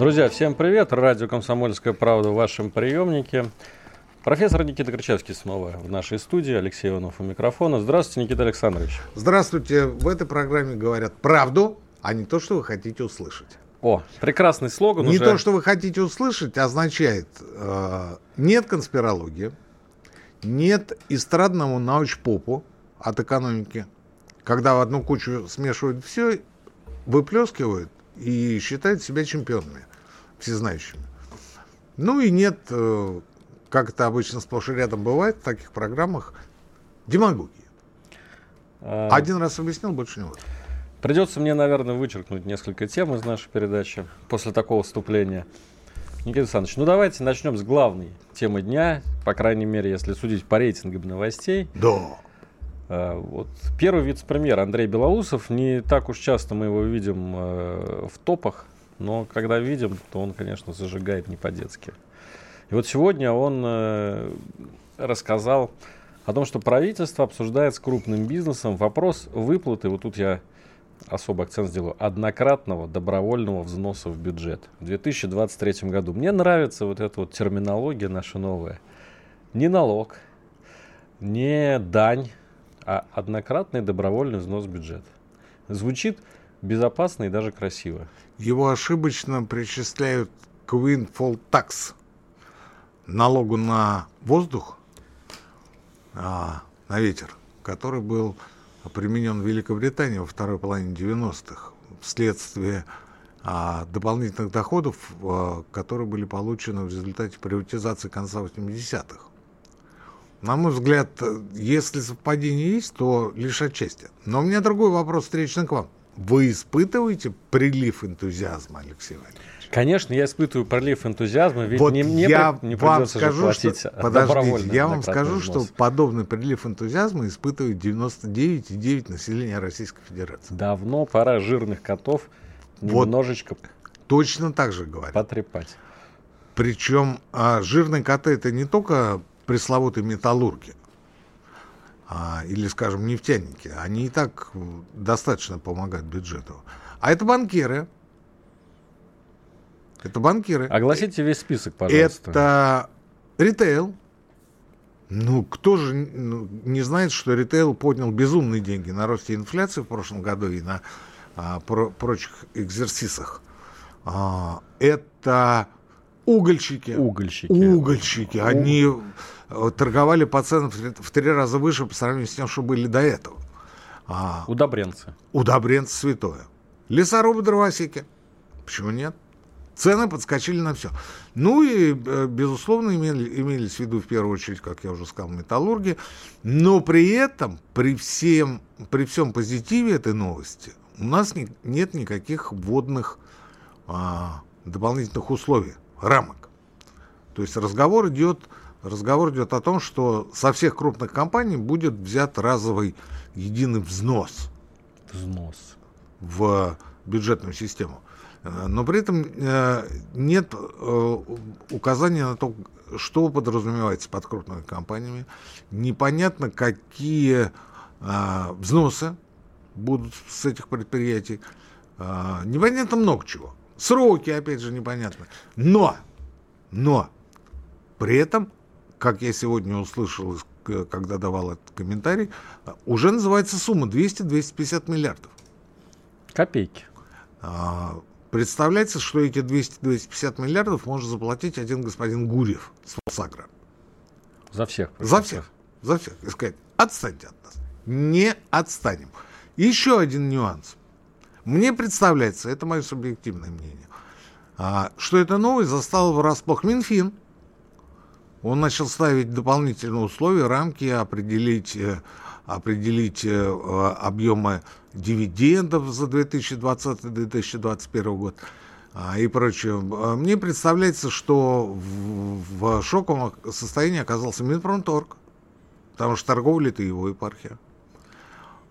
Друзья, всем привет. Радио «Комсомольская правда» в вашем приемнике. Профессор Никита Кричевский снова в нашей студии. Алексей Иванов у микрофона. Здравствуйте, Никита Александрович. Здравствуйте. В этой программе говорят правду, а не то, что вы хотите услышать. О, прекрасный слоган Не уже. то, что вы хотите услышать, означает э, нет конспирологии, нет эстрадному научпопу от экономики, когда в одну кучу смешивают все, выплескивают и считают себя чемпионами, всезнающими. Ну и нет, э, как это обычно сплошь и рядом бывает в таких программах, демагогии. А, Один раз объяснил, больше не буду. Придется мне, наверное, вычеркнуть несколько тем из нашей передачи после такого вступления. Никита Александрович, ну давайте начнем с главной темы дня, по крайней мере, если судить по рейтингам новостей. Да. А, Вот первый вице-премьер Андрей Белоусов, не так уж часто мы его видим э, в топах, но когда видим, то он, конечно, зажигает не по-детски. И вот сегодня он э, рассказал о том, что правительство обсуждает с крупным бизнесом вопрос выплаты, вот тут я особый акцент сделаю, однократного добровольного взноса в бюджет в 2023 году. Мне нравится вот эта вот терминология наша новая. Не налог, не дань, а однократный добровольный взнос в бюджет. Звучит безопасно и даже красиво. Его ошибочно причисляют к windfall tax, налогу на воздух, а, на ветер, который был применен в Великобритании во второй половине 90-х вследствие а, дополнительных доходов, а, которые были получены в результате приватизации конца 80-х. На мой взгляд, если совпадение есть, то лишь отчасти. Но у меня другой вопрос встречный к вам. Вы испытываете прилив энтузиазма, Алексей Валерьевич? Конечно, я испытываю прилив энтузиазма, ведь вот не, мне я при- не вам скажу, что, подождите, я вам скажу, взнос. что подобный прилив энтузиазма испытывает 99,9 населения Российской Федерации. Давно пора жирных котов Вот. немножечко Точно так же говорят. потрепать. Причем а, жирные коты это не только пресловутые металлурги или, скажем, нефтяники. Они и так достаточно помогают бюджету. А это банкиры. Это банкиры. Огласите весь список, пожалуйста. Это ритейл. Ну, кто же ну, не знает, что ритейл поднял безумные деньги на росте инфляции в прошлом году и на а, про- прочих экзерсисах. А, это угольщики. Угольщики. Угольщики. Они торговали по ценам в три- раза выше по сравнению с тем, что были до этого. А, Удобренцы. удобренцы святое. Лесорубы, дровосеки. Почему нет? Цены подскочили на все. Ну и, э, безусловно, имели, имелись в виду в первую очередь, как я уже сказал, металлурги. Но при этом, при, всем, при всем позитиве этой новости, у нас ни- нет никаких вводных а, дополнительных условий, рамок. То есть разговор идет, разговор идет о том, что со всех крупных компаний будет взят разовый единый взнос Взнос. в бюджетную систему. Э, Но при этом э, нет э, указания на то, что подразумевается под крупными компаниями. Непонятно, какие взносы будут с этих предприятий. Непонятно много чего. Сроки, опять же, непонятно. Но, но, при этом, как я сегодня услышал, к- когда давал этот комментарий, э, уже называется сумма 200-250 миллиардов. Копейки. А, Представляется, что эти 200-250 миллиардов может заплатить один господин Гурьев с Фосагра. За всех. За всех. За всех. И сказать, отстаньте от нас. Не отстанем. Еще один нюанс. Мне представляется, это мое субъективное мнение, а, что эта новость застала врасплох Минфин. Он начал ставить дополнительные условия, рамки, определить, э, определить э, э, объемы дивидендов за 2020-2021 год. а, и прочее. А, мне представляется, что в, в шоковом состоянии оказался Минпромторг, потому что торговля это его епархия.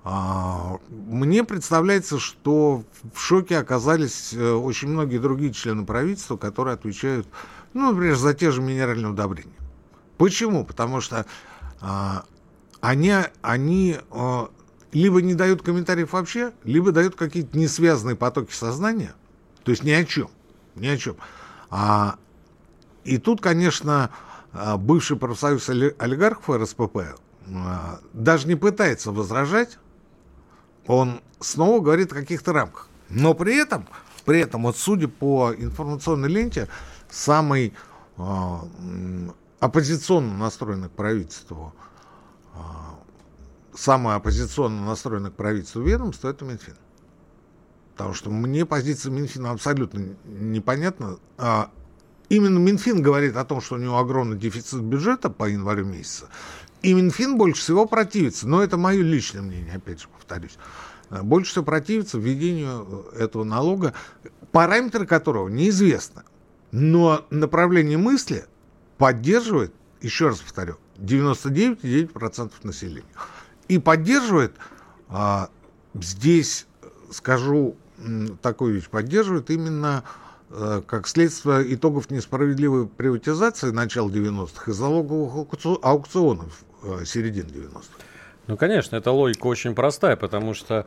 А, мне представляется, что в шоке оказались очень многие другие члены правительства, которые отвечают, ну, например, за те же минеральные удобрения. Почему? Потому что а, они, они а, либо не дают комментариев вообще, либо дают какие-то несвязанные потоки сознания, то есть ни о чем, ни о чем. А, и тут, конечно, а, бывший профсоюз олигархов РСПП а, даже не пытается возражать, он снова говорит о каких-то рамках. Но при этом, при этом, вот судя по информационной ленте, самый э, оппозиционно настроенный к правительству, э, самое оппозиционно настроенное к правительству ведомство, это Минфин. Потому что мне позиция Минфина абсолютно непонятна. А, именно Минфин говорит о том, что у него огромный дефицит бюджета по январю месяца. И Минфин больше всего противится, но это мое личное мнение, опять же повторюсь, больше всего противится введению этого налога, параметры которого неизвестны. Но направление мысли поддерживает, еще раз повторю, 99,9% населения. И поддерживает, а, здесь скажу такую вещь, поддерживает именно а, как следствие итогов несправедливой приватизации начала 90-х и залоговых аукционов Э, середины 90-х. Ну, конечно, эта логика очень простая, потому что э,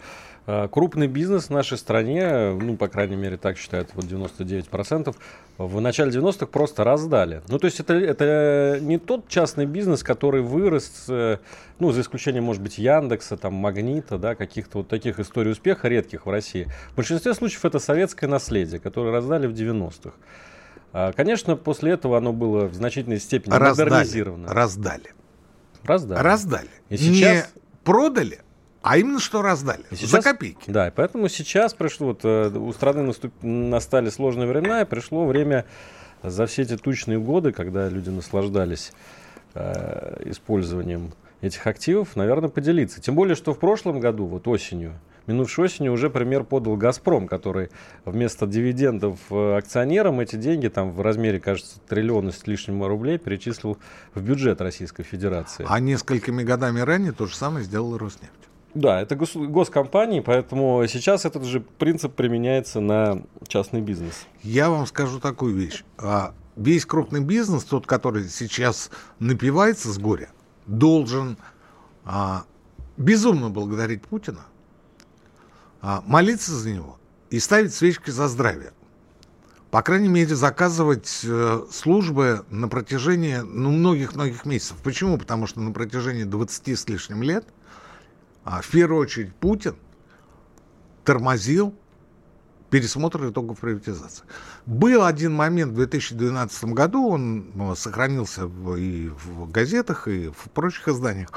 крупный бизнес в нашей стране, ну, по крайней мере, так считают вот 99%, в начале 90-х просто раздали. Ну, то есть это, это не тот частный бизнес, который вырос, э, ну, за исключением, может быть, Яндекса, там, Магнита, да, каких-то вот таких историй успеха редких в России. В большинстве случаев это советское наследие, которое раздали в 90-х. А, конечно, после этого оно было в значительной степени раздали, модернизировано. Раздали. Раздали. Раздали. И сейчас... Не продали, а именно что раздали. Сейчас, за копейки. Да, поэтому сейчас пришло, вот, э, у страны наступ, настали сложные времена, и пришло время за все эти тучные годы, когда люди наслаждались э, использованием этих активов, наверное, поделиться. Тем более, что в прошлом году, вот осенью, Минувшей осенью уже пример подал «Газпром», который вместо дивидендов э, акционерам эти деньги там в размере, кажется, триллиона с лишним рублей перечислил в бюджет Российской Федерации. А несколькими годами ранее то же самое сделал Роснефть. Да, это гос- госкомпании, поэтому сейчас этот же принцип применяется на частный бизнес. Я вам скажу такую вещь. А, весь крупный бизнес, тот, который сейчас напивается с горя, должен а, безумно благодарить Путина а, молиться за него и ставить свечки за здравие. По крайней мере, заказывать э, службы на протяжении ну, многих-многих месяцев. Почему? Потому что на протяжении 20 с лишним лет, а, в первую очередь, Путин тормозил пересмотр итогов приватизации. Был один момент в 2012 году, он ну, сохранился и в газетах, и в прочих изданиях,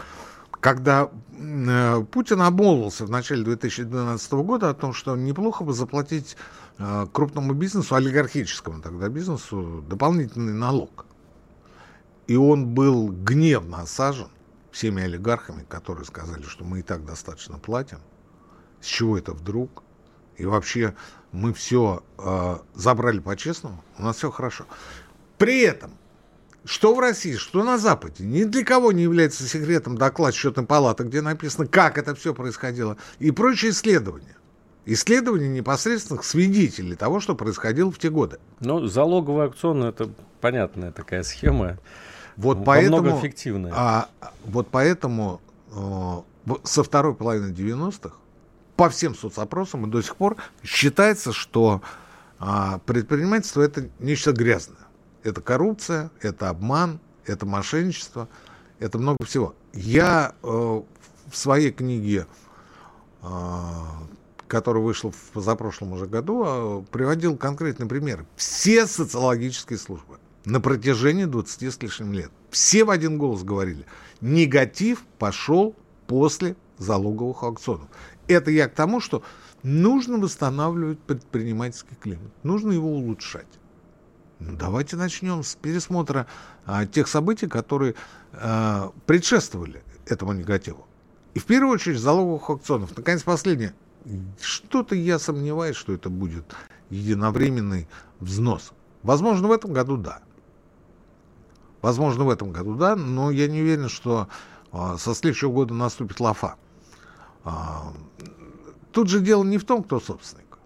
когда э, Путин обмолвился в начале 2012 года о том, что неплохо бы заплатить э, крупному бизнесу, олигархическому тогда бизнесу, дополнительный налог. И он был гневно осажен всеми олигархами, которые сказали, что мы и так достаточно платим. С чего это вдруг? И вообще мы все э, забрали по-честному, у нас все хорошо. При этом что в России, что на Западе, ни для кого не является секретом доклад счетной палаты, где написано, как это все происходило, и прочие исследования. Исследования непосредственных свидетелей того, что происходило в те годы. Ну, залоговый аукцион – это понятная такая схема. Вот поэтому, эффективная. А, вот поэтому э, со второй половины 90-х по всем соцопросам и до сих пор считается, что э, предпринимательство – это нечто грязное. Это коррупция, это обман, это мошенничество, это много всего. Я э, в своей книге, э, которая вышла в позапрошлом уже году, э, приводил конкретный пример. Все социологические службы на протяжении 20 с лишним лет, все в один голос говорили, негатив пошел после залоговых аукционов. Это я к тому, что нужно восстанавливать предпринимательский климат, нужно его улучшать. Ну, давайте начнем с пересмотра а, тех событий, которые а, предшествовали этому негативу. И в первую очередь залоговых аукционов. Наконец, последнее. Что-то я сомневаюсь, что это будет единовременный взнос. Возможно, в этом году да. Возможно, в этом году да, но я не уверен, что а, со следующего года наступит лафа. А, тут же дело не в том, кто собственник.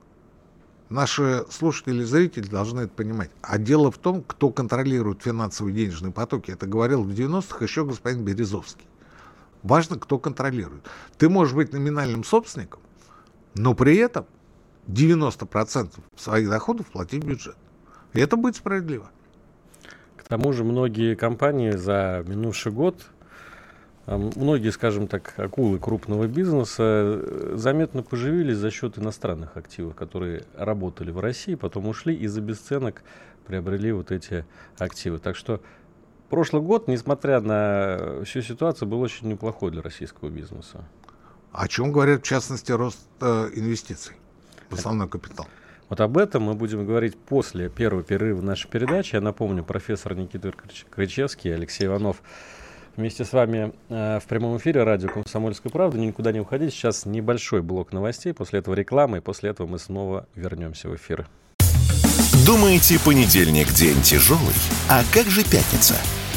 Наши слушатели и зрители должны это понимать. А дело в том, кто контролирует финансовые денежные потоки. Это говорил в 90-х еще господин Березовский. Важно, кто контролирует. Ты можешь быть номинальным собственником, но при этом 90% своих доходов платить в бюджет. И это будет справедливо. К тому же многие компании за минувший год, а, многие, скажем так, акулы крупного бизнеса э, заметно поживились за счет иностранных активов, которые работали в России, потом ушли и за бесценок приобрели вот эти активы. Так что прошлый год, несмотря на всю ситуацию, был очень неплохой для российского бизнеса. О чем говорят, в частности, рост э, инвестиций в основной капитал? Вот об этом мы будем говорить после первого перерыва нашей передачи. Я напомню, профессор Никита Крычевский Алексей Иванов вместе с вами э, в прямом эфире радио «Комсомольская правда». Никуда не уходить. Сейчас небольшой блок новостей, после этого реклама, и после этого мы снова вернемся в эфир. Думаете, понедельник день тяжелый? А как же пятница?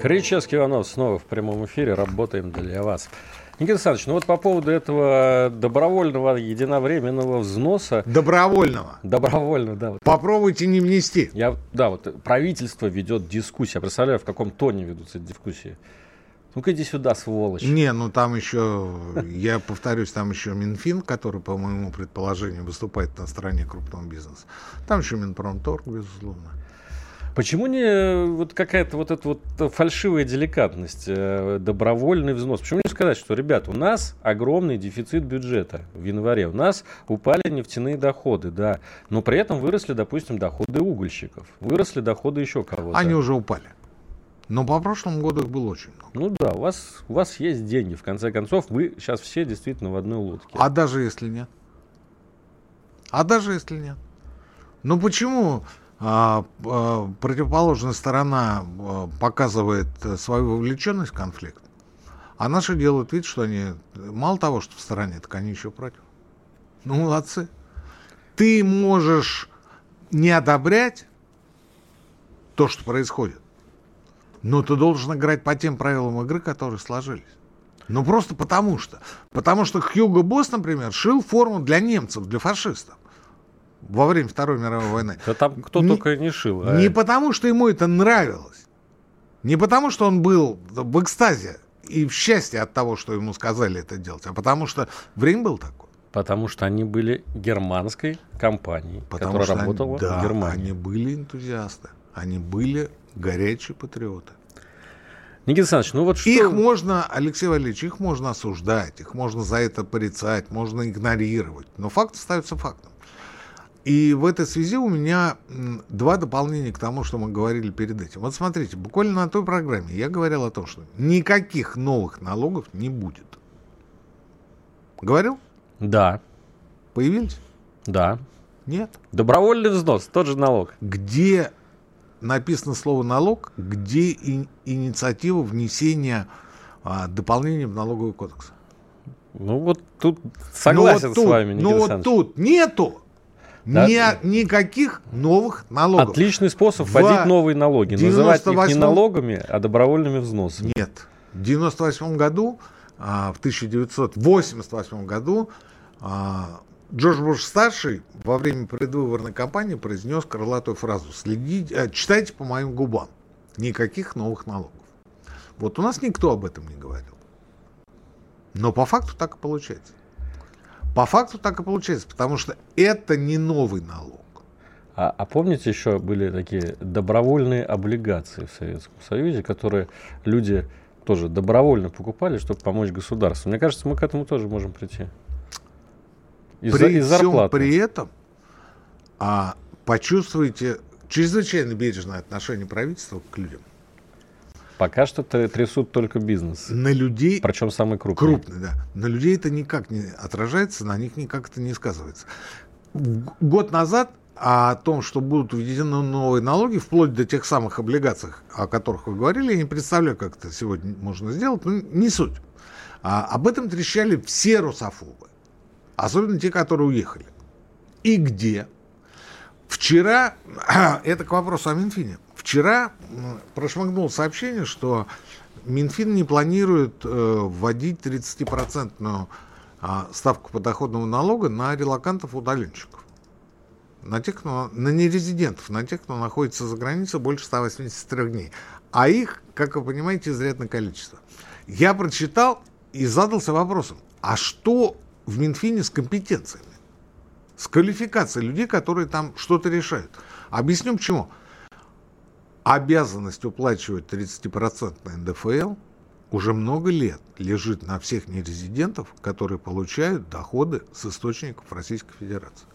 Кричевский Иванов снова в прямом эфире. Работаем для вас. Никита Александрович, ну вот по поводу этого добровольного единовременного взноса... Добровольного. Добровольного, да. Вот. Попробуйте не внести. Я, да, вот правительство ведет дискуссию. Я представляю, в каком тоне ведутся дискуссии. Ну-ка иди сюда, сволочь. Не, ну там еще, я повторюсь, там еще Минфин, который, по моему предположению, выступает на стороне крупного бизнеса. Там еще Минпромторг, безусловно. Почему не э, вот какая-то вот эта вот фальшивая деликатность, э, добровольный взнос? Почему не сказать, что, ребят, у нас огромный дефицит бюджета в январе, у нас упали нефтяные доходы, да, но при этом выросли, допустим, доходы угольщиков, выросли доходы еще кого-то. Они уже упали. Но по прошлому году их было очень много. Ну да, у вас, у вас есть деньги, в конце концов, вы сейчас все действительно в одной лодке. А даже если нет? А даже если нет? Ну почему противоположная сторона а, показывает свою вовлеченность в конфликт, а наши делают вид, что они мало того, что в стороне, так они еще против. Ну, молодцы. Ты можешь не одобрять то, что происходит, но ты должен играть по тем правилам игры, которые сложились. Ну, просто потому что. Потому что Хьюго Босс, например, шил форму для немцев, для фашистов во время Второй мировой войны. Да там кто не, только не шил. А... Не потому, что ему это нравилось. Не потому, что он был в экстазе и в счастье от того, что ему сказали это делать, а потому что время было такое. Потому что они были германской компанией, потому которая работала они, да, в Германии. они были энтузиасты, они были горячие патриоты. Никита Александрович, ну вот что... Их можно, Алексей Валерьевич, их можно осуждать, их можно за это порицать, можно игнорировать, но факт остается фактом. И в этой связи у меня два дополнения к тому, что мы говорили перед этим. Вот смотрите, буквально на той программе я говорил о том, что никаких новых налогов не будет. Говорил? Да. Появились? Да. Нет. Добровольный взнос, тот же налог. Где написано слово налог, где и, инициатива внесения а, дополнения в налоговый кодекс? Ну вот тут согласен ну, вот тут, с вами, Никита Ну вот тут нету. Да? Ни, никаких новых налогов. Отличный способ вводить новые налоги. Называть их не налогами, а добровольными взносами. Нет. В 98 году, а, в 1988 году а, Джордж Буш старший во время предвыборной кампании произнес крылатую фразу: "Следите, э, читайте по моим губам, никаких новых налогов". Вот у нас никто об этом не говорил, но по факту так и получается. По факту так и получается, потому что это не новый налог. А, а помните, еще были такие добровольные облигации в Советском Союзе, которые люди тоже добровольно покупали, чтобы помочь государству. Мне кажется, мы к этому тоже можем прийти. Из, при из зарплаты. При этом, а, почувствуете чрезвычайно бережное отношение правительства к людям. Пока что трясут только бизнес. На людей... Причем самый крупный. Крупный, да. На людей это никак не отражается, на них никак это не сказывается. Год назад о том, что будут введены новые налоги, вплоть до тех самых облигаций, о которых вы говорили, я не представляю, как это сегодня можно сделать, но не суть. А, об этом трещали все русофобы, особенно те, которые уехали. И где? Вчера, это к вопросу о Минфине, вчера прошмыгнуло сообщение, что Минфин не планирует э, вводить 30% э, ставку подоходного налога на релакантов-удаленщиков на тех, кто, на нерезидентов, на тех, кто находится за границей больше 183 дней. А их, как вы понимаете, изрядное количество. Я прочитал и задался вопросом, а что в Минфине с компетенциями? С квалификацией людей, которые там что-то решают. Объясню почему. Обязанность уплачивать 30% НДФЛ уже много лет лежит на всех нерезидентов, которые получают доходы с источников Российской Федерации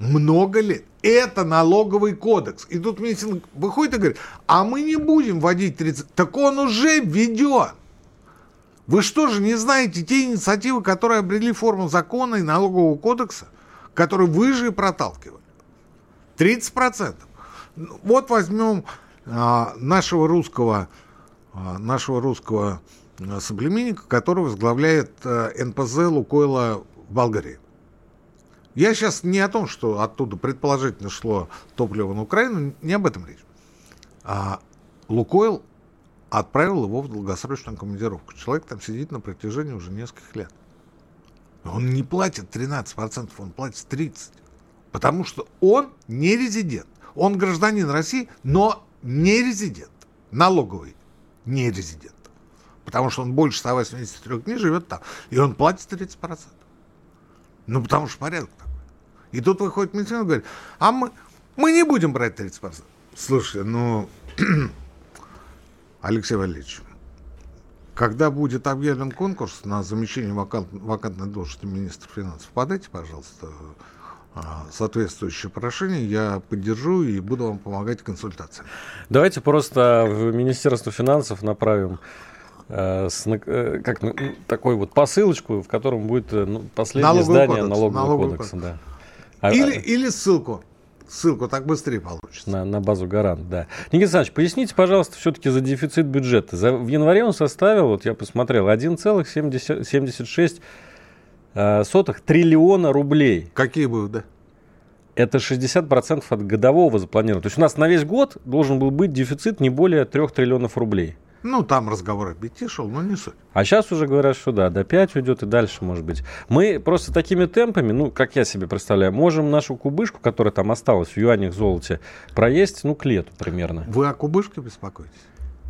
много лет. Это налоговый кодекс. И тут Минфин выходит и говорит, а мы не будем вводить 30. Так он уже введен. Вы что же не знаете те инициативы, которые обрели форму закона и налогового кодекса, которые вы же и проталкивали? 30%. Вот возьмем а, нашего русского, а, нашего русского а, соплеменника, который возглавляет НПЗ Лукойла в Болгарии. Я сейчас не о том, что оттуда предположительно шло топливо на Украину, не об этом речь. Лукойл отправил его в долгосрочную командировку. Человек там сидит на протяжении уже нескольких лет. Он не платит 13%, он платит 30%. Потому что он не резидент. Он гражданин России, но не резидент. Налоговый не резидент. Потому что он больше 183 дней живет там. И он платит 30%. Ну, потому что порядок такой. И тут выходит Минфин и говорит, а мы, мы не будем брать 30%. Слушайте, ну, Алексей Валерьевич, когда будет объявлен конкурс на замещение вакант, вакантной должности министра финансов, подайте, пожалуйста, соответствующее прошение, я поддержу и буду вам помогать консультациям. Давайте просто в Министерство финансов направим Э, с, э, как, ну, такой вот посылочку, в котором будет э, ну, последнее налоговый издание кодекс, налогового, налогового кодекса. Да. А, или, а, или ссылку. Ссылку так быстрее получится. На, на базу гарант, да. Никита Александрович, поясните, пожалуйста, все-таки за дефицит бюджета. За, в январе он составил, вот я посмотрел, 1,76 э, сотых триллиона рублей. Какие выводы? Это 60% от годового запланированного. То есть у нас на весь год должен был быть дефицит не более 3 триллионов рублей. Ну, там разговор о пяти шел, но не суть. А сейчас уже говорят, что да, до 5 уйдет и дальше, может быть. Мы просто такими темпами, ну, как я себе представляю, можем нашу кубышку, которая там осталась в юанях золоте, проесть, ну, к лету примерно. Вы о кубышке беспокоитесь?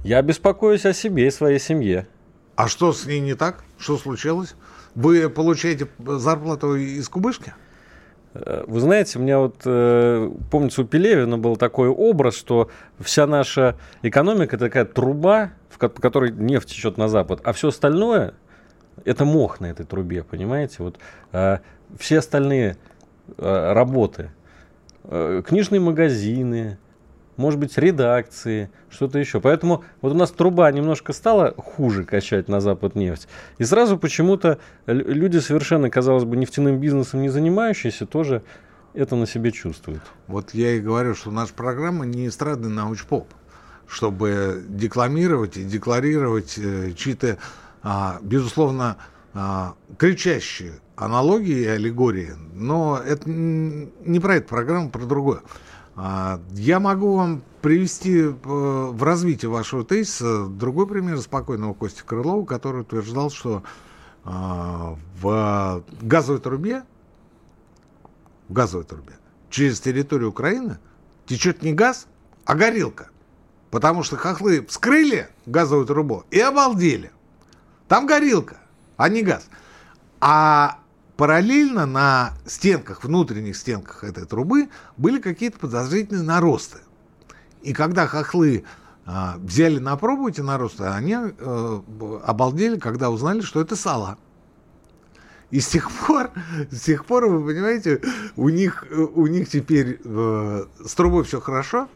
Я беспокоюсь о себе и своей семье. А что с ней не так? Что случилось? Вы получаете зарплату из кубышки? Вы знаете, у меня вот, э, помнится, у Пелевина был такой образ, что вся наша экономика такая труба, в, по которой нефть течет на запад, а все остальное это мох на этой трубе, понимаете? Вот э, все остальные э, работы, э, книжные магазины, может быть, редакции, что-то еще. Поэтому вот у нас труба немножко стала хуже качать на Запад нефть. И сразу почему-то люди, совершенно, казалось бы, нефтяным бизнесом не занимающиеся, тоже это на себе чувствуют. Вот я и говорю, что наша программа не эстрадный научпоп, чтобы декламировать и декларировать э, чьи-то, а, безусловно, а, кричащие аналогии и аллегории. Но это не про эту программу, про другое. А, я могу вам привести э, в развитие вашего тезиса другой пример спокойного Кости Крылова, который утверждал, что а, в газовой трубе, в газовой трубе через территорию Украины течет не газ, а горилка. Потому что хохлы вскрыли газовую трубу и обалдели. Там горилка, а не газ. А параллельно на стенках, внутренних стенках этой трубы были какие-то подозрительные наросты. И когда хохлы а, взяли на пробу эти наросты, они а, обалдели, когда узнали, что это сало. И с тех пор, с тех пор, вы понимаете, у них, у них теперь э, с трубой все хорошо.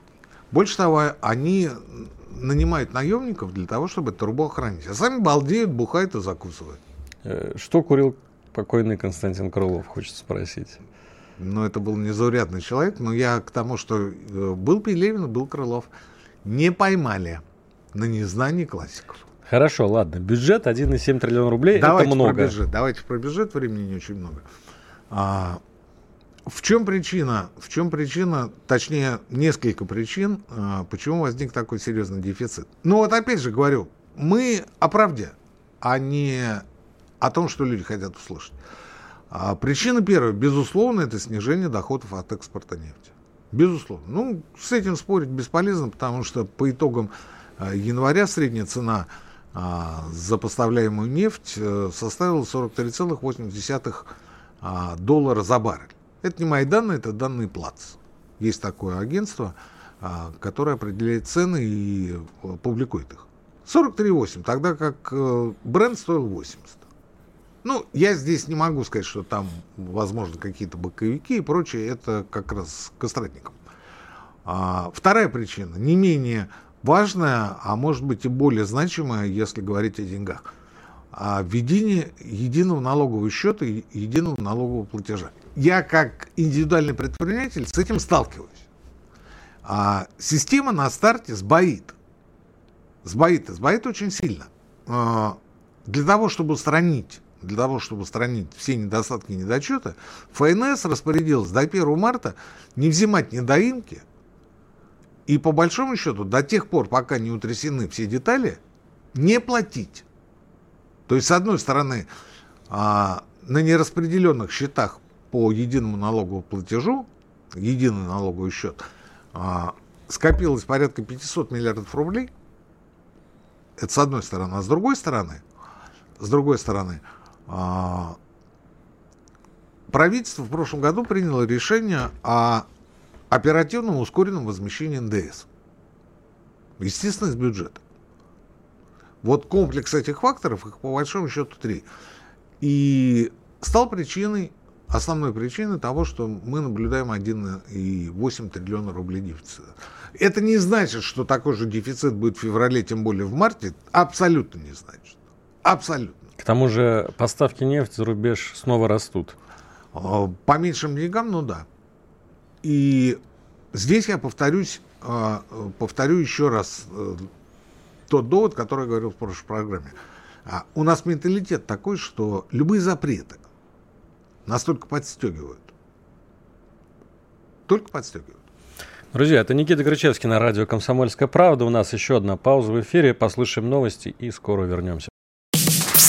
Больше того, они нанимают наемников для того, чтобы трубу охранить. А сами балдеют, бухают и закусывают. Э, что курил покойный Константин Крылов, хочется спросить. Ну, это был незаурядный человек, но я к тому, что э, был Пелевин, был Крылов. Не поймали на незнании классиков. Хорошо, ладно. Бюджет 1,7 триллиона рублей давайте это много. Про бюджет, давайте про бюджет, времени не очень много. А, в чем причина? В чем причина, точнее, несколько причин, а, почему возник такой серьезный дефицит? Ну вот опять же говорю, мы о правде, а не о том, что люди хотят услышать. А причина первая, безусловно, это снижение доходов от экспорта нефти. Безусловно. Ну, с этим спорить бесполезно, потому что по итогам а, января средняя цена а, за поставляемую нефть э, составила 43,8 а, доллара за баррель. Это не мои данные, это данные ПЛАЦ. Есть такое агентство, которое определяет цены и э, публикует их. 43,8, тогда как э, бренд стоил 80. Ну, я здесь не могу сказать, что там, возможно, какие-то боковики и прочее. Это как раз к эстрадникам. А, вторая причина, не менее важная, а может быть и более значимая, если говорить о деньгах. А введение единого налогового счета и единого налогового платежа я как индивидуальный предприниматель с этим сталкиваюсь. А система на старте сбоит. Сбоит, сбоит очень сильно. А, для того, чтобы устранить для того, чтобы устранить все недостатки и недочеты, ФНС распорядилась до 1 марта не взимать недоимки и, по большому счету, до тех пор, пока не утрясены все детали, не платить. То есть, с одной стороны, а, на нераспределенных счетах по единому налоговому платежу, единый налоговый счет, а, скопилось порядка 500 миллиардов рублей. Это с одной стороны. А с другой стороны, с другой стороны, правительство в прошлом году приняло решение о оперативном ускоренном возмещении НДС. Естественно, из бюджета. Вот комплекс этих факторов, их по большому счету три. И стал причиной основной причиной того, что мы наблюдаем 1,8 триллиона рублей дефицита. Это не значит, что такой же дефицит будет в феврале, тем более в марте. Абсолютно не значит. Абсолютно. К тому же поставки нефти за рубеж снова растут. А, по меньшим деньгам, ну да. И здесь я повторюсь, а, повторю еще раз э, тот довод, который я говорил в прошлой программе. А, у нас менталитет такой, что любые запреты, настолько подстегивают. Только подстегивают. Друзья, это Никита Крычевский на радио «Комсомольская правда». У нас еще одна пауза в эфире. Послушаем новости и скоро вернемся.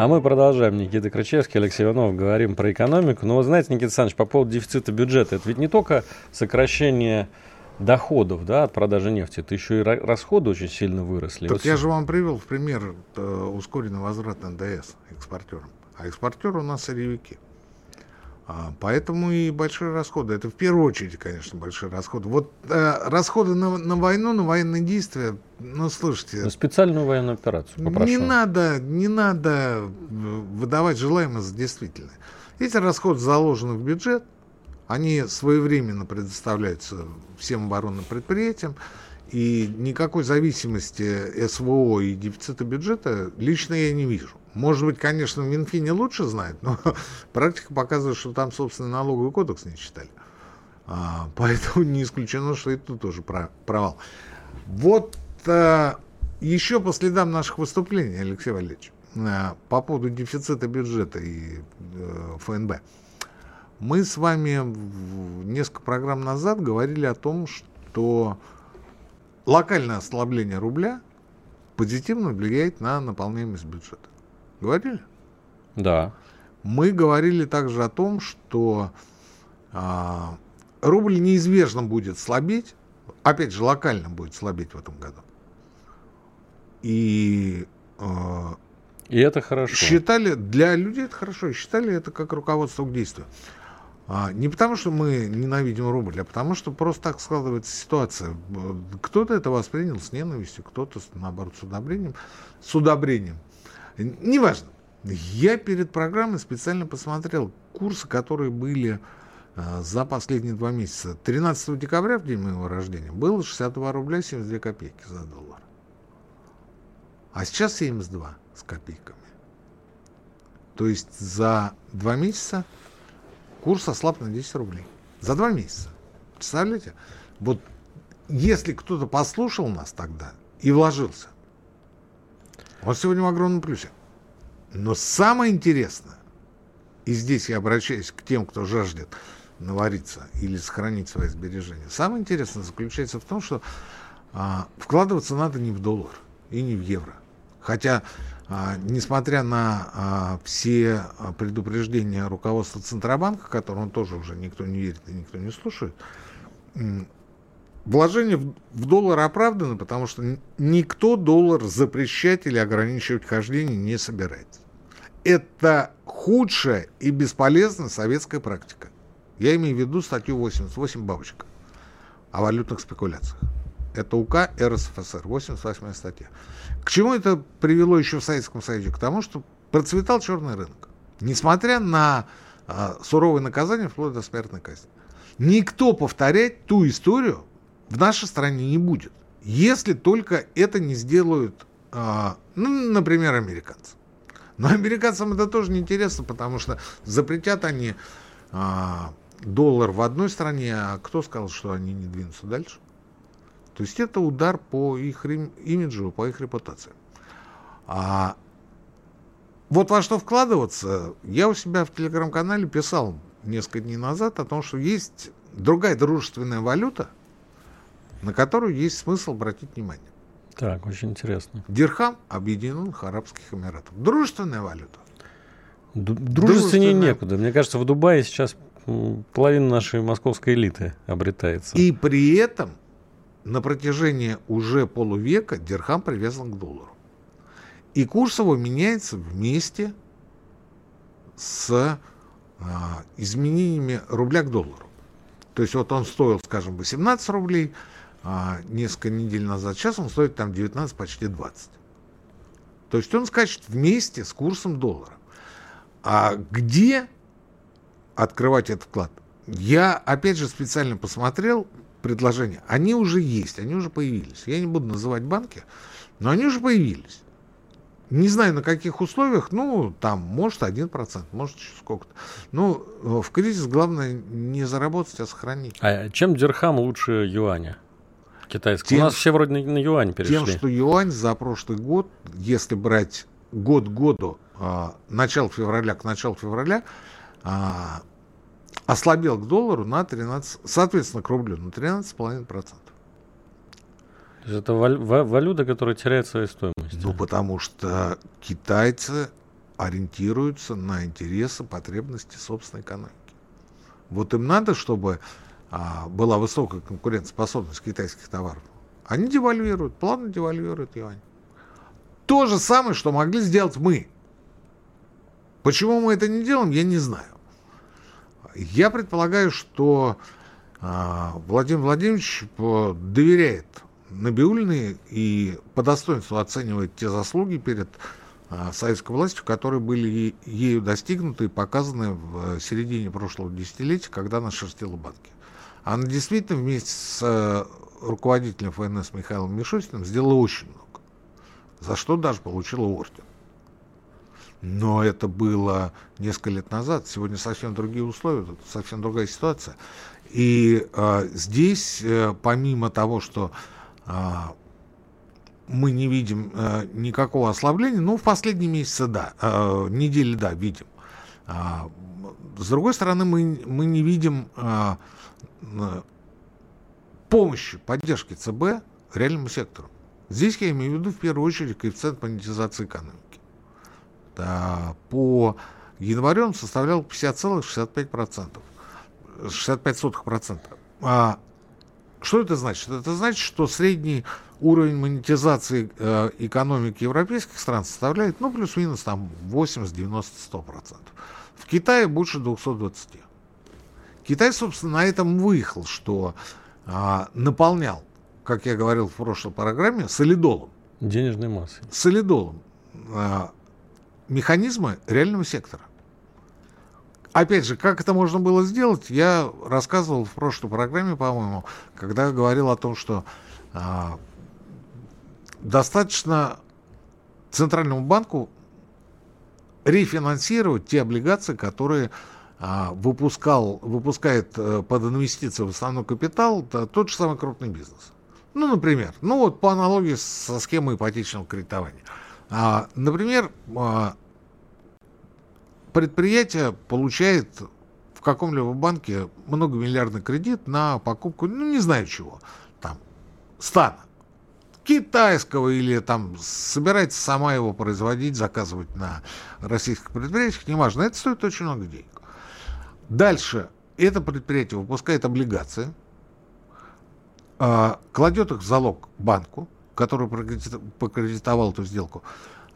А мы продолжаем. Никита Крычевский, Алексей Иванов. Говорим про экономику. Но вы знаете, Никита Александрович, по поводу дефицита бюджета. Это ведь не только сокращение доходов да, от продажи нефти, это еще и расходы очень сильно выросли. Так вот я же вам привел в пример э, ускоренный возврат НДС экспортерам. А экспортеры у нас сырьевики. А, поэтому и большие расходы. Это в первую очередь, конечно, большие расходы. Вот э, расходы на, на войну, на военные действия, ну, слушайте... На специальную военную операцию, попрошу. Не надо, не надо выдавать желаемое за действительное. Эти расходы заложены в бюджет, они своевременно предоставляются всем оборонным предприятиям, и никакой зависимости СВО и дефицита бюджета лично я не вижу. Может быть, конечно, в Минфине лучше знает, но практика показывает, что там, собственно, налоговый кодекс не читали. А, поэтому не исключено, что и тут тоже провал. Вот а, еще по следам наших выступлений, Алексей Валерьевич, а, по поводу дефицита бюджета и а, ФНБ. Мы с вами несколько программ назад говорили о том, что локальное ослабление рубля позитивно влияет на наполняемость бюджета. Говорили? Да. Мы говорили также о том, что а, рубль неизбежно будет слабеть, опять же, локально будет слабеть в этом году. И э, и это хорошо. Считали, для людей это хорошо, считали это как руководство к действию. А, не потому, что мы ненавидим рубль, а потому, что просто так складывается ситуация. Кто-то это воспринял с ненавистью, кто-то, наоборот, с удобрением. С удобрением. Неважно. Я перед программой специально посмотрел курсы, которые были а, за последние два месяца. 13 декабря, в день моего рождения, было 62 рубля 72 копейки за доллар. А сейчас 72 с копейками. То есть за два месяца курс ослаб на 10 рублей. За два месяца. Представляете? Вот если кто-то послушал нас тогда и вложился, он сегодня в огромном плюсе. Но самое интересное, и здесь я обращаюсь к тем, кто жаждет навариться или сохранить свои сбережения, самое интересное заключается в том, что а, вкладываться надо не в доллар и не в евро. Хотя а, несмотря на а, все а, предупреждения руководства Центробанка, которому тоже уже никто не верит и никто не слушает, вложение в, доллар оправдано, потому что никто доллар запрещать или ограничивать хождение не собирается. Это худшая и бесполезная советская практика. Я имею в виду статью 88 бабочка о валютных спекуляциях. Это УК РСФСР, 88 статья. К чему это привело еще в Советском Союзе? К тому, что процветал черный рынок. Несмотря на а, суровые наказания, вплоть до смертной казни. Никто повторять ту историю в нашей стране не будет. Если только это не сделают, а, ну, например, американцы. Но американцам это тоже неинтересно, потому что запретят они а, доллар в одной стране, а кто сказал, что они не двинутся дальше? То есть это удар по их имиджу, по их репутации. А вот во что вкладываться, я у себя в телеграм-канале писал несколько дней назад о том, что есть другая дружественная валюта, на которую есть смысл обратить внимание. Так, очень интересно. Дирхам Объединенных Арабских Эмиратов. Дружественная валюта. Дружественнее некуда. Мне кажется, в Дубае сейчас половина нашей московской элиты обретается. И при этом на протяжении уже полувека дирхам привязан к доллару. И курс его меняется вместе с а, изменениями рубля к доллару. То есть вот он стоил, скажем, 18 рублей а, несколько недель назад, сейчас он стоит там 19, почти 20. То есть он скачет вместе с курсом доллара. А где открывать этот вклад? Я, опять же, специально посмотрел, предложения, они уже есть, они уже появились. Я не буду называть банки, но они уже появились. Не знаю, на каких условиях, ну, там, может, 1%, может, сколько-то. Ну, в кризис главное не заработать, а сохранить. А чем дирхам лучше юаня? Китайского. Тем, У нас все вроде на, на юань перешли. Тем, что юань за прошлый год, если брать год к году, а, начало февраля к началу февраля, а, ослабел к доллару на 13, соответственно, к рублю на 13,5%. Это валюта, которая теряет свою стоимость. Ну, потому что китайцы ориентируются на интересы, потребности собственной экономики. Вот им надо, чтобы была высокая конкурентоспособность китайских товаров. Они девальвируют, плавно девальвируют юань. То же самое, что могли сделать мы. Почему мы это не делаем, я не знаю. Я предполагаю, что а, Владимир Владимирович доверяет Набиулиной и по достоинству оценивает те заслуги перед а, советской властью, которые были ею достигнуты и показаны в середине прошлого десятилетия, когда она шерстила банки. Она действительно вместе с э, руководителем ФНС Михаилом Мишустиным сделала очень много, за что даже получила орден. Но это было несколько лет назад. Сегодня совсем другие условия, совсем другая ситуация. И э, здесь, э, помимо того, что э, мы не видим э, никакого ослабления, ну, в последние месяцы, да, э, недели, да, видим. Э, с другой стороны, мы, мы не видим э, помощи, поддержки ЦБ реальному сектору. Здесь я имею в виду в первую очередь коэффициент монетизации экономики по январю он составлял 50,65%. 65%. А, что это значит? Это значит, что средний уровень монетизации э, экономики европейских стран составляет, ну, плюс-минус там 80, 90, 100%. В Китае больше 220. Китай, собственно, на этом выехал, что а, наполнял, как я говорил в прошлой программе, солидолом. Денежной массой. Солидолом. А, механизмы реального сектора. Опять же, как это можно было сделать, я рассказывал в прошлой программе, по-моему, когда говорил о том, что а, достаточно Центральному банку рефинансировать те облигации, которые выпускал, выпускает а, под инвестиции в основной капитал да, тот же самый крупный бизнес. Ну, например, ну вот по аналогии со схемой ипотечного кредитования. А, например, а, предприятие получает в каком-либо банке многомиллиардный кредит на покупку, ну, не знаю чего, там, стана китайского или там собирается сама его производить, заказывать на российских предприятиях, неважно, это стоит очень много денег. Дальше это предприятие выпускает облигации, а, кладет их в залог банку, который покредитовал эту сделку,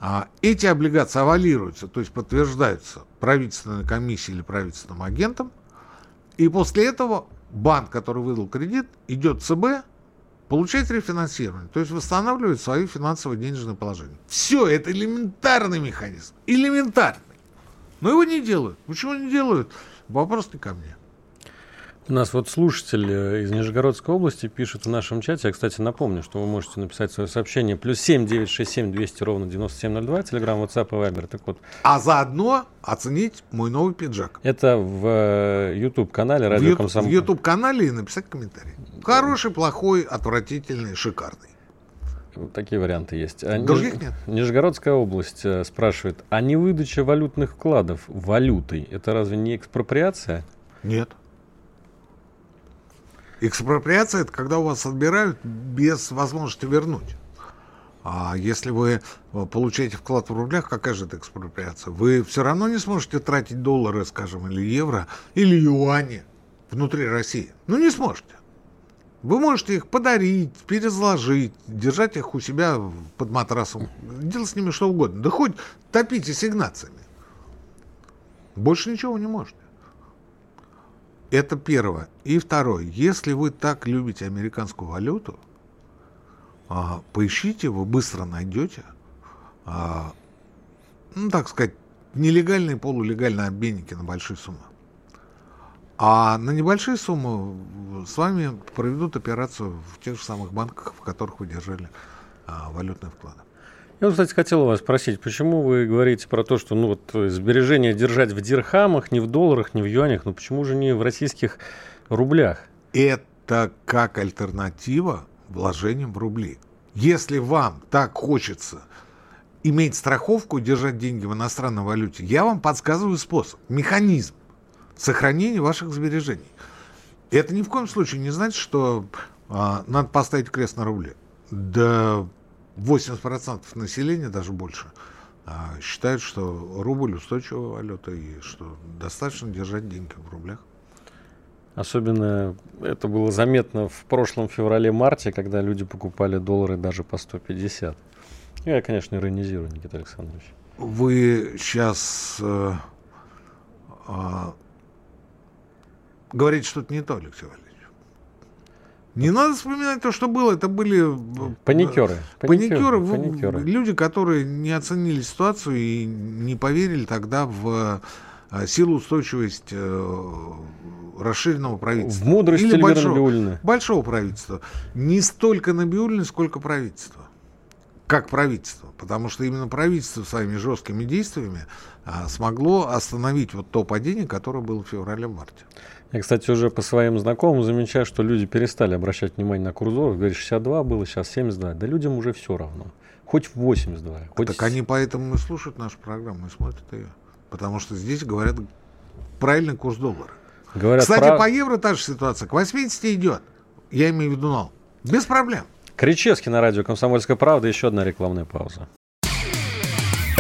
а, эти облигации авалируются, то есть подтверждаются правительственной комиссией или правительственным агентом, и после этого банк, который выдал кредит, идет в ЦБ, получает рефинансирование, то есть восстанавливает свое финансовое денежное положение. Все, это элементарный механизм, элементарный. Но его не делают. Почему не делают? Вопрос не ко мне. У нас вот слушатель э, из Нижегородской области пишет в нашем чате. Я, кстати, напомню, что вы можете написать свое сообщение. Плюс семь девять шесть семь двести ровно девяносто семь ноль два. Телеграмм, WhatsApp и Viber. Так вот. А заодно оценить мой новый пиджак. Это в э, YouTube-канале Радио Комсомол. В YouTube-канале и написать комментарий. Хороший, плохой, отвратительный, шикарный. Такие варианты есть. А Других Ниж... нет. Нижегородская область э, спрашивает, а не выдача валютных вкладов валютой, это разве не экспроприация? Нет. Экспроприация – это когда у вас отбирают без возможности вернуть. А если вы э, получаете вклад в рублях, какая же это экспроприация? Вы все равно не сможете тратить доллары, скажем, или евро, или юани внутри России. Ну, не сможете. Вы можете их подарить, перезложить, держать их у себя под матрасом, делать с ними что угодно. Да хоть топите сигнациями. Больше ничего не можете. Это первое. И второе. Если вы так любите американскую валюту, а, поищите, вы быстро найдете, а, ну, так сказать, нелегальные, полулегальные обменники на большие суммы. А на небольшие суммы с вами проведут операцию в тех же самых банках, в которых вы держали а, валютные вклады. Я, кстати, хотел вас спросить, почему вы говорите про то, что ну, вот, сбережения держать в дирхамах, не в долларах, не в юанях, но почему же не в российских рублях? Это как альтернатива вложениям в рубли. Если вам так хочется иметь страховку, держать деньги в иностранной валюте, я вам подсказываю способ, механизм сохранения ваших сбережений. Это ни в коем случае не значит, что а, надо поставить крест на рубле. Да 80% населения, даже больше, а, считают, что рубль устойчивая валюта и что достаточно держать деньги в рублях. Особенно это было заметно в прошлом феврале-марте, когда люди покупали доллары даже по 150. Я, конечно, иронизирую, Никита Александрович. Вы сейчас э, э, говорите что-то не то, Алексей Валерьевич. Не надо вспоминать то, что было. Это были паникеры. Паникеры, паникеры, паникеры. люди, которые не оценили ситуацию и не поверили тогда в э, силу устойчивость э, расширенного правительства. В мудрость Или большого, большого правительства. Не столько Набиулина, сколько правительства. Как правительство. Потому что именно правительство своими жесткими действиями а, смогло остановить вот то падение, которое было в феврале-марте. Я, кстати, уже по своим знакомым замечаю, что люди перестали обращать внимание на курсор. Говоришь, 62 было, сейчас 72. Да людям уже все равно. Хоть 82. Хоть... Так они поэтому и слушают нашу программу и смотрят ее. Потому что здесь говорят правильный курс доллара. Говорят, Кстати, прав... по евро та же ситуация. К 80 идет. Я имею в виду нал. Без проблем. Кричевский на радио «Комсомольская правда». Еще одна рекламная пауза.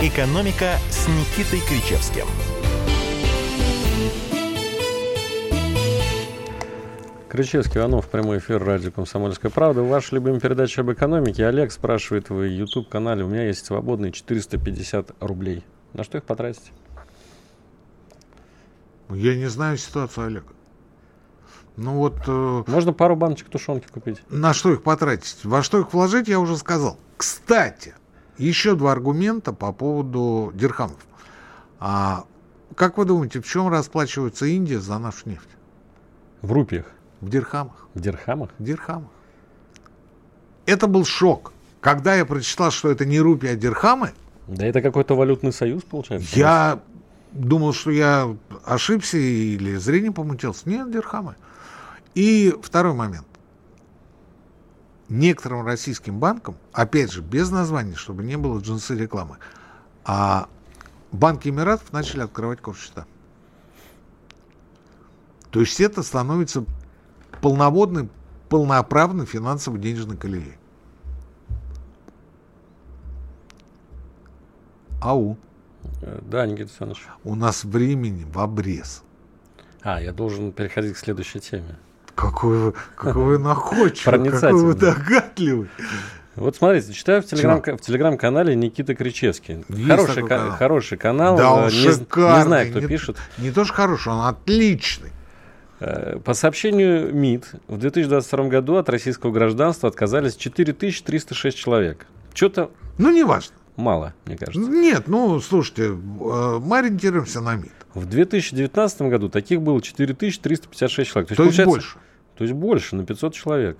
«Экономика» с Никитой Кричевским. Кричевский, Иванов, прямой эфир радио «Комсомольская правда». Ваша любимая передача об экономике. Олег спрашивает в YouTube-канале, у меня есть свободные 450 рублей. На что их потратить? Я не знаю ситуацию, Олег. Ну вот... Э, Можно пару баночек тушенки купить. На что их потратить? Во что их вложить, я уже сказал. Кстати, еще два аргумента по поводу дирхамов. А, как вы думаете, в чем расплачивается Индия за нашу нефть? В рупиях. В дирхамах. В дирхамах? В дирхамах. Это был шок. Когда я прочитал, что это не рупии, а дирхамы, да это какой-то валютный союз, получается? Я думал, что я ошибся или зрение помутился. Нет, дирхамы. И второй момент. Некоторым российским банкам, опять же, без названия, чтобы не было джинсы рекламы, а банки Эмиратов начали открывать корсчета. То есть это становится полноводной, полноправной финансово-денежной колеей. Ау. Э, да, Никита Александрович. У нас времени в обрез. А, я должен переходить к следующей теме. Какой вы, какой вы находчивый, какой вы догадливый. Вот смотрите, читаю в, телеграм, в телеграм-канале Никита Кричевский. хороший, канал. хороший канал. Да, он не, шикарный. Не знаю, кто не, пишет. Не то, что хороший, он отличный. Э, по сообщению МИД, в 2022 году от российского гражданства отказались 4306 человек. Что-то... Ну, не важно. Мало, мне кажется. Нет, ну, слушайте, э, мы ориентируемся на МИД. В 2019 году таких было 4356 человек. То, то есть, есть больше? То есть больше, на 500 человек.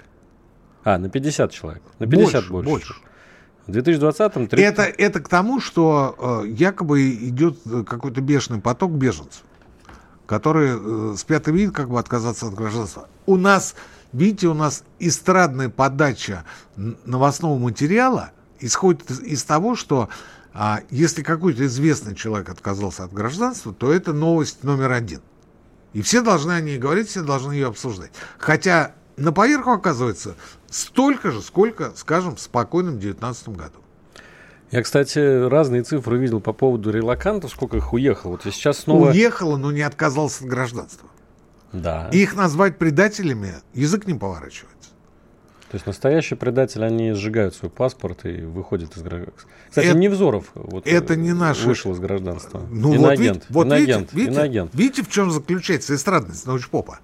А, на 50 человек. На 50 больше. больше. больше. В 2020-м... 30... Это, это к тому, что э, якобы идет какой-то бешеный поток беженцев, которые э, спят и видят, как бы отказаться от гражданства. У нас, видите, у нас эстрадная подача новостного материала – исходит из, из того, что а, если какой-то известный человек отказался от гражданства, то это новость номер один. И все должны о ней говорить, все должны ее обсуждать. Хотя на поверху оказывается столько же, сколько, скажем, в спокойном 2019 году. Я, кстати, разные цифры видел по поводу релакантов, сколько их уехало. Вот сейчас снова... Уехало, но не отказался от гражданства. Да. И их назвать предателями язык не поворачивает. То есть настоящие предатели, они сжигают свой паспорт и выходят из гражданства. Кстати, это, Невзоров вот, это не наш... вышел из гражданства. Ну, иноагент. Вот, вот иноагент. Видите, иноагент. Видите, видите, в чем заключается эстрадность научпопа?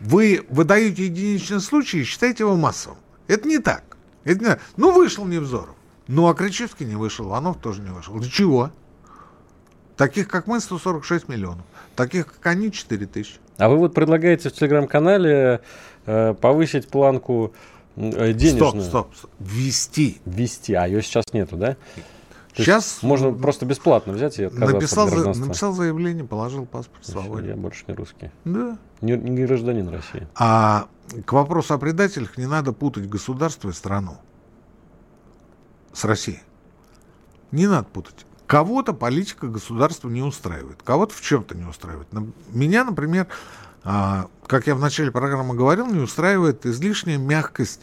Вы выдаете единичный случай и считаете его массовым. Это не так. Это не... Ну, вышел Невзоров. Ну, а Кричевский не вышел, Иванов тоже не вышел. Для чего? Таких, как мы, 146 миллионов. Таких, как они, 4 тысячи. А вы вот предлагаете в телеграм-канале э, повысить планку Э, денежную. Стоп, стоп. Ввести. Ввести. А ее сейчас нету, да? То сейчас можно просто бесплатно взять и отказаться написал, от гражданства. написал заявление, положил паспорт свободен. Я больше не русский. Да. Не, не гражданин России. А к вопросу о предателях не надо путать государство и страну с Россией. Не надо путать. Кого-то политика государства не устраивает, кого-то в чем-то не устраивает. Меня, например, как я в начале программы говорил, не устраивает излишняя мягкость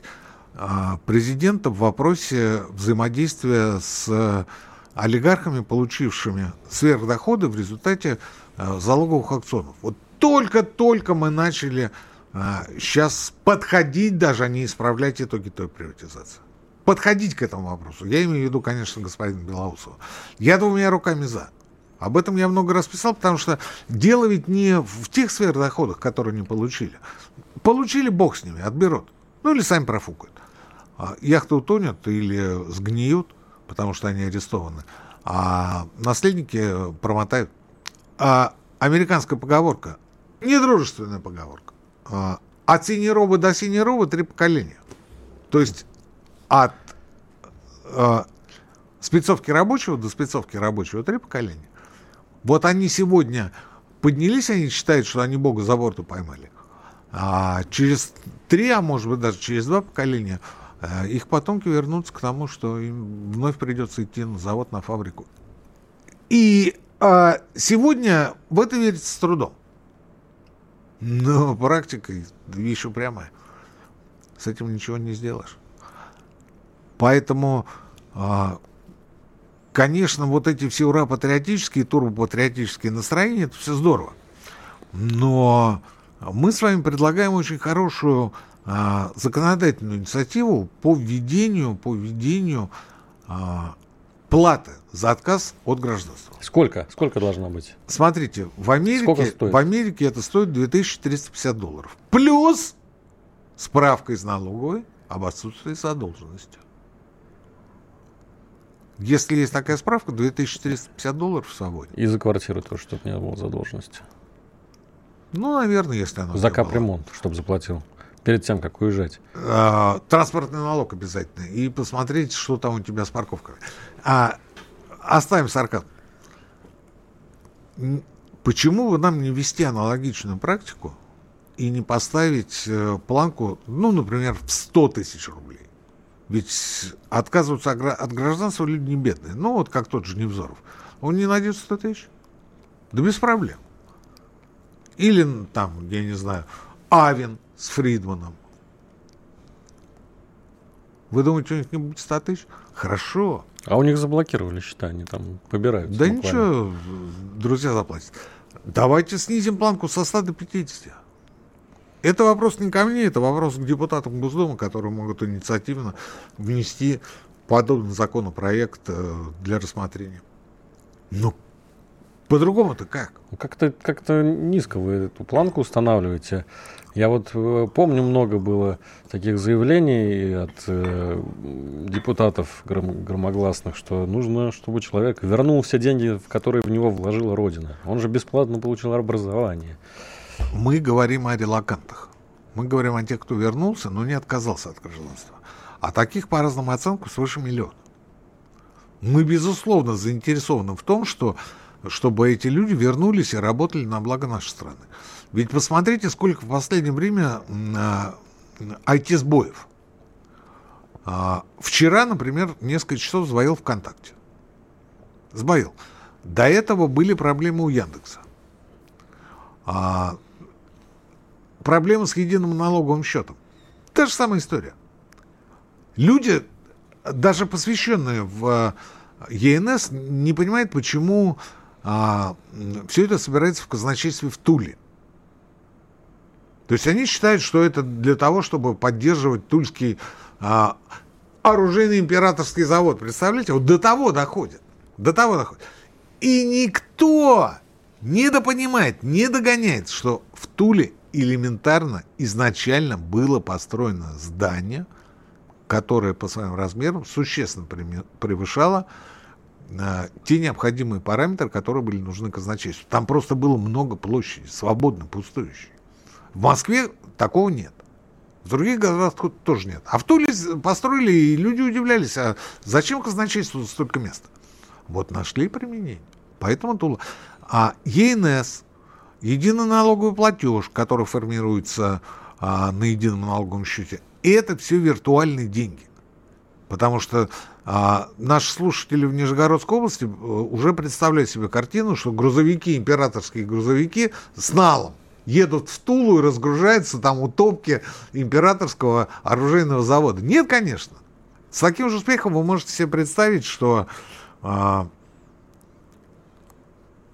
а, президента в вопросе взаимодействия с олигархами, получившими сверхдоходы в результате а, залоговых аукционов. Вот только-только мы начали сейчас подходить даже, а не исправлять итоги той приватизации. Подходить к этому вопросу. Я имею в виду, конечно, господина Белоусова. Я двумя руками за. Об этом я много раз писал, потому что дело ведь не в тех сверхдоходах, которые не получили. Получили, бог с ними, отберут. Ну или сами профукают. А яхты утонут или сгниют, потому что они арестованы. А наследники промотают. А американская поговорка, недружественная поговорка. А, от синероба до синероба три поколения. То есть от а, спецовки рабочего до спецовки рабочего три поколения. Вот они сегодня поднялись, они считают, что они Бога за борту поймали. А через три, а может быть даже через два поколения, э, их потомки вернутся к тому, что им вновь придется идти на завод, на фабрику. И а, сегодня в это верится с трудом. Но практика вещь упрямая. С этим ничего не сделаешь. Поэтому, а, конечно, вот эти все ура-патриотические, турбопатриотические настроения, это все здорово. Но мы с вами предлагаем очень хорошую а, законодательную инициативу по введению, по введению а, платы за отказ от гражданства. Сколько? Сколько должно быть? Смотрите, в Америке, в Америке это стоит 2350 долларов. Плюс справка из налоговой об отсутствии задолженности. Если есть такая справка, 2450 долларов в свободе. И за квартиру тоже, чтобы не было задолженности. Ну, наверное, если оно... За капремонт, чтобы заплатил. Перед тем, как уезжать. А, транспортный налог обязательно. И посмотреть, что там у тебя с парковкой. А, оставим сарказм. Почему бы нам не вести аналогичную практику и не поставить э, планку, ну, например, в 100 тысяч рублей? Ведь отказываются от гражданства люди не бедные. Ну, вот как тот же Невзоров. Он не найдет 100 тысяч? Да без проблем. Или там, я не знаю, Авен с Фридманом. Вы думаете, у них не будет 100 тысяч? Хорошо. А у них заблокировали счета, они там побираются. Да буквально. ничего, друзья заплатят. Давайте снизим планку со 100 до 50. Это вопрос не ко мне, это вопрос к депутатам Госдумы, которые могут инициативно внести подобный законопроект э, для рассмотрения. Ну, по-другому-то как? Ну, как-то как низко вы эту планку устанавливаете. Я вот э, помню, много было таких заявлений от э, депутатов гром, громогласных, что нужно, чтобы человек вернул все деньги, которые в него вложила Родина. Он же бесплатно получил образование. Мы говорим о релакантах. Мы говорим о тех, кто вернулся, но не отказался от гражданства. А таких, по разным оценкам, свыше миллиона. Мы, безусловно, заинтересованы в том, что, чтобы эти люди вернулись и работали на благо нашей страны. Ведь посмотрите, сколько в последнее время IT-сбоев. А, вчера, например, несколько часов сбоил ВКонтакте. Сбоил. До этого были проблемы у Яндекса. А, проблемы с единым налоговым счетом. Та же самая история. Люди, даже посвященные в ЕНС, не понимают, почему а, все это собирается в казначействе в Туле. То есть они считают, что это для того, чтобы поддерживать Тульский а, оружейный императорский завод. Представляете, вот до того доходит. До того доходит. И никто не допонимает, не догоняет, что в Туле элементарно изначально было построено здание, которое по своим размерам существенно превышало э, те необходимые параметры, которые были нужны казначейству. Там просто было много площади, свободно пустующей. В Москве такого нет. В других городах тоже нет. А в Туле построили, и люди удивлялись, а зачем казначейству столько места? Вот нашли применение. Поэтому Тула. А ЕНС, единый налоговый платеж, который формируется а, на едином налоговом счете, это все виртуальные деньги. Потому что а, наши слушатели в Нижегородской области э, уже представляют себе картину, что грузовики, императорские грузовики с налом едут в Тулу и разгружаются там у топки императорского оружейного завода. Нет, конечно. С таким же успехом вы можете себе представить, что а,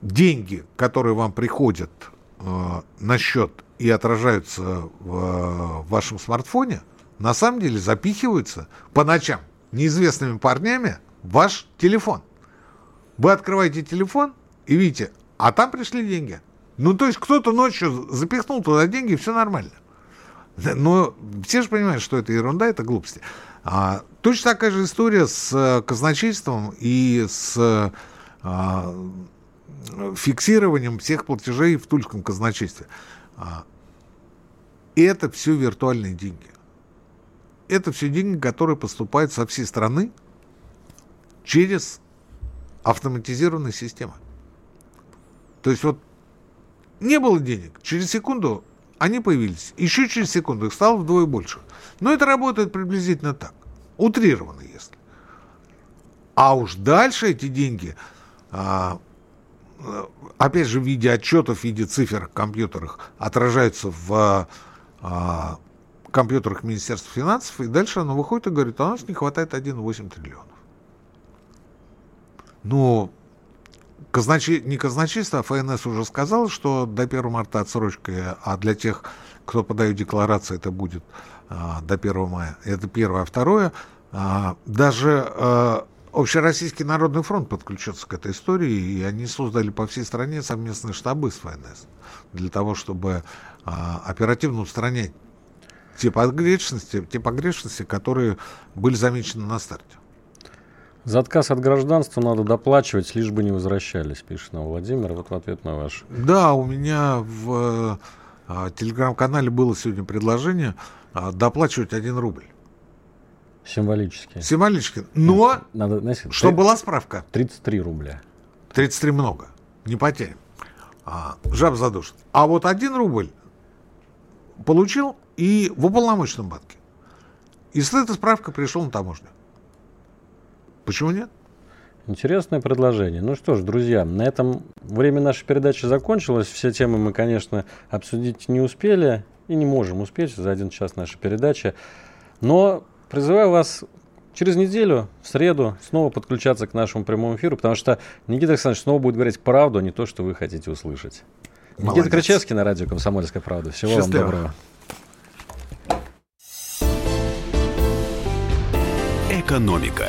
деньги, которые вам приходят а, на счет и отражаются в, в вашем смартфоне, на самом деле запихиваются по ночам неизвестными парнями в ваш телефон. Вы открываете телефон и видите, а там пришли деньги – ну, то есть кто-то ночью запихнул туда деньги, и все нормально. Но все же понимают, что это ерунда, это глупости. А, точно такая же история с э, казначейством и с а, фиксированием всех платежей в тульском казначействе. А, это все виртуальные деньги. Это все деньги, которые поступают со всей страны через автоматизированные системы. То есть вот не было денег, через секунду они появились. Еще через секунду их стало вдвое больше. Но это работает приблизительно так. Утрированно, если. А уж дальше эти деньги, а, опять же, в виде отчетов, в виде цифр в компьютерах, отражаются в а, компьютерах Министерства финансов, и дальше оно выходит и говорит, а у нас не хватает 1,8 триллионов. Ну, казначей, не казначейство, а ФНС уже сказал, что до 1 марта отсрочка, а для тех, кто подает декларации, это будет а, до 1 мая. Это первое. А второе, а, даже а, Общероссийский народный фронт подключился к этой истории, и они создали по всей стране совместные штабы с ФНС для того, чтобы а, оперативно устранять те погрешности, те погрешности, которые были замечены на старте. За отказ от гражданства надо доплачивать, лишь бы не возвращались, пишет нам Владимир. Вот в ответ на ваш. Да, у меня в а, телеграм-канале было сегодня предложение а, доплачивать 1 рубль. Символически. Символически. Но, надо, знаете, что 30, была справка? 33 рубля. 33 много. Не потеряем. А, жаб задушит. А вот 1 рубль получил и в уполномоченном банке. И с этой справкой пришел на таможню. Почему нет? Интересное предложение. Ну что ж, друзья, на этом время нашей передачи закончилось. Все темы мы, конечно, обсудить не успели и не можем успеть за один час нашей передачи. Но призываю вас через неделю, в среду, снова подключаться к нашему прямому эфиру, потому что Никита Александрович снова будет говорить правду, а не то, что вы хотите услышать. Молодец. Никита Кричевский на радио «Комсомольская правда». Всего Счастливо. вам доброго. Экономика.